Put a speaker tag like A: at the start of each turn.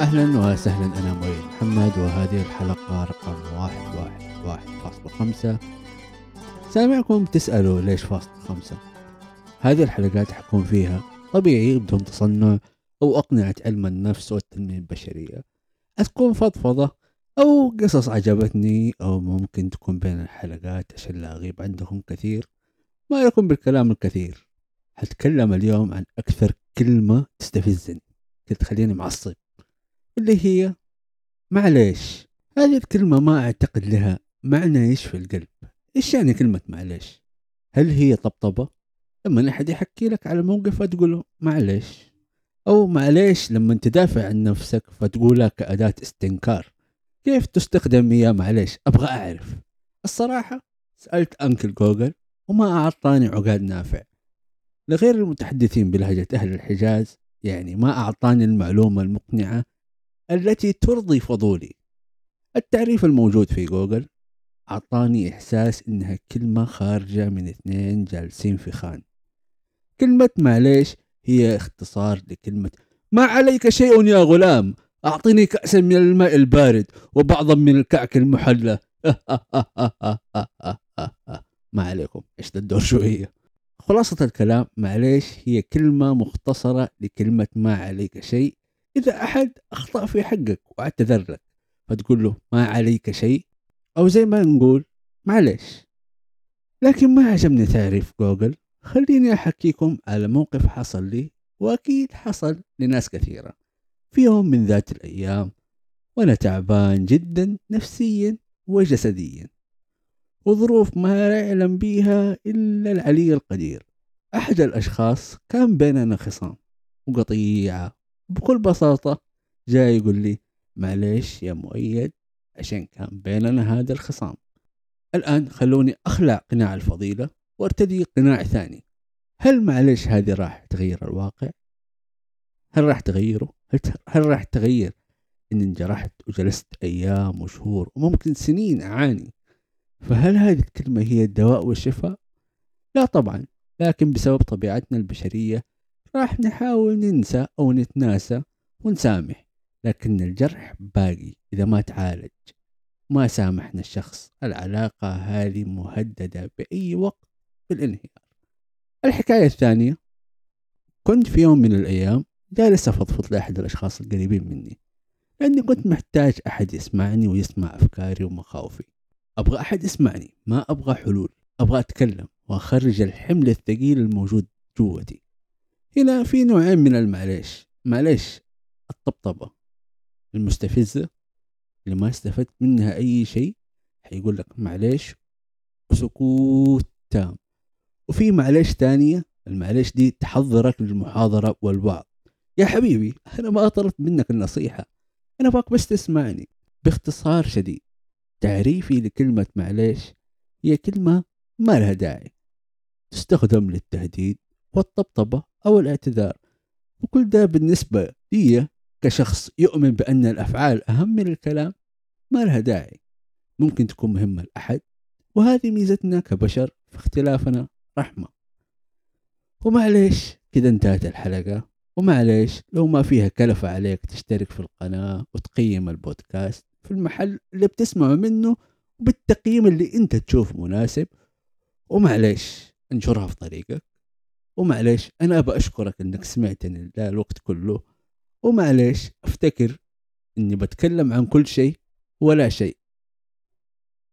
A: أهلا وسهلا أنا معين محمد وهذه الحلقة رقم واحد واحد واحد فاصلة خمسة. سامعكم تسألوا ليش فاصلة خمسة؟ هذه الحلقات حكون فيها طبيعي بدون تصنع أو أقنعة علم النفس والتنمية البشرية. هتكون فضفضة أو قصص عجبتني أو ممكن تكون بين الحلقات عشان لا أغيب عندكم كثير. ما لكم بالكلام الكثير. هتكلم اليوم عن أكثر كلمة تستفزني. كنت تخليني معصب. اللي هي معليش. هذه الكلمة ما أعتقد لها معنى يشفي القلب. إيش يعني كلمة معليش؟ هل هي طبطبة؟ لما أحد يحكي لك على موقف فتقول معليش. أو معليش لما تدافع عن نفسك فتقولها كأداة استنكار. كيف تستخدم يا معليش؟ أبغى أعرف. الصراحة سألت أنكل جوجل وما أعطاني عقاد نافع. لغير المتحدثين بلهجة أهل الحجاز يعني ما أعطاني المعلومة المقنعة التي ترضي فضولي. التعريف الموجود في جوجل أعطاني إحساس إنها كلمة خارجة من اثنين جالسين في خان. كلمة معليش هي اختصار لكلمة ما عليك شيء يا غلام أعطني كأسا من الماء البارد وبعضا من الكعك المحلى. ما عليكم إيش الدور شوية؟ خلاصة الكلام معليش هي كلمة مختصرة لكلمة ما عليك شيء إذا أحد أخطأ في حقك واعتذر لك فتقول له ما عليك شيء؟ أو زي ما نقول معليش. لكن ما عجبني تعريف جوجل. خليني أحكيكم على موقف حصل لي وأكيد حصل لناس كثيرة. في يوم من ذات الأيام وأنا تعبان جدا نفسيا وجسديا. وظروف ما يعلم بيها إلا العلي القدير. أحد الأشخاص كان بيننا خصام وقطيعة بكل بساطة جاي يقول لي معليش يا مؤيد عشان كان بيننا هذا الخصام الآن خلوني أخلع قناع الفضيلة وأرتدي قناع ثاني هل معليش هذه راح تغير الواقع؟ هل راح تغيره؟ هل راح تغير إن انجرحت وجلست أيام وشهور وممكن سنين أعاني فهل هذه الكلمة هي الدواء والشفاء؟ لا طبعا لكن بسبب طبيعتنا البشرية راح نحاول ننسى أو نتناسى ونسامح لكن الجرح باقي إذا ما تعالج. ما سامحنا الشخص العلاقة هذه مهددة بأي وقت بالانهيار. الحكاية الثانية كنت في يوم من الأيام جالس أفضفض لأحد الأشخاص القريبين مني لأني كنت محتاج أحد يسمعني ويسمع أفكاري ومخاوفي. أبغى أحد يسمعني ما أبغى حلول. أبغى أتكلم وأخرج الحمل الثقيل الموجود جوتي. هنا في نوعين من المعليش معليش الطبطبة. المستفزة اللي ما استفدت منها أي شيء حيقول لك معليش وسكوت. تام وفي معليش تانية المعليش دي تحضرك للمحاضرة والوعظ. يا حبيبي أنا ما طلبت منك النصيحة. أنا باك بس تسمعني. باختصار شديد تعريفي لكلمة معليش هي كلمة ما لها داعي. تستخدم للتهديد والطبطبة أو الاعتذار. وكل ده بالنسبة لي كشخص يؤمن بأن الأفعال أهم من الكلام ما لها داعي. ممكن تكون مهمة لأحد وهذه ميزتنا كبشر في اختلافنا رحمة. ومعليش كذا انتهت الحلقة ومعليش لو ما فيها كلفة عليك تشترك في القناة وتقيم البودكاست في المحل اللي بتسمع منه وبالتقييم اللي أنت تشوف مناسب. ومعليش انشرها في طريقك. ومعليش أنا ابى أشكرك إنك سمعتني الوقت كله. ومعليش أفتكر إني بتكلم عن كل شيء ولا شيء.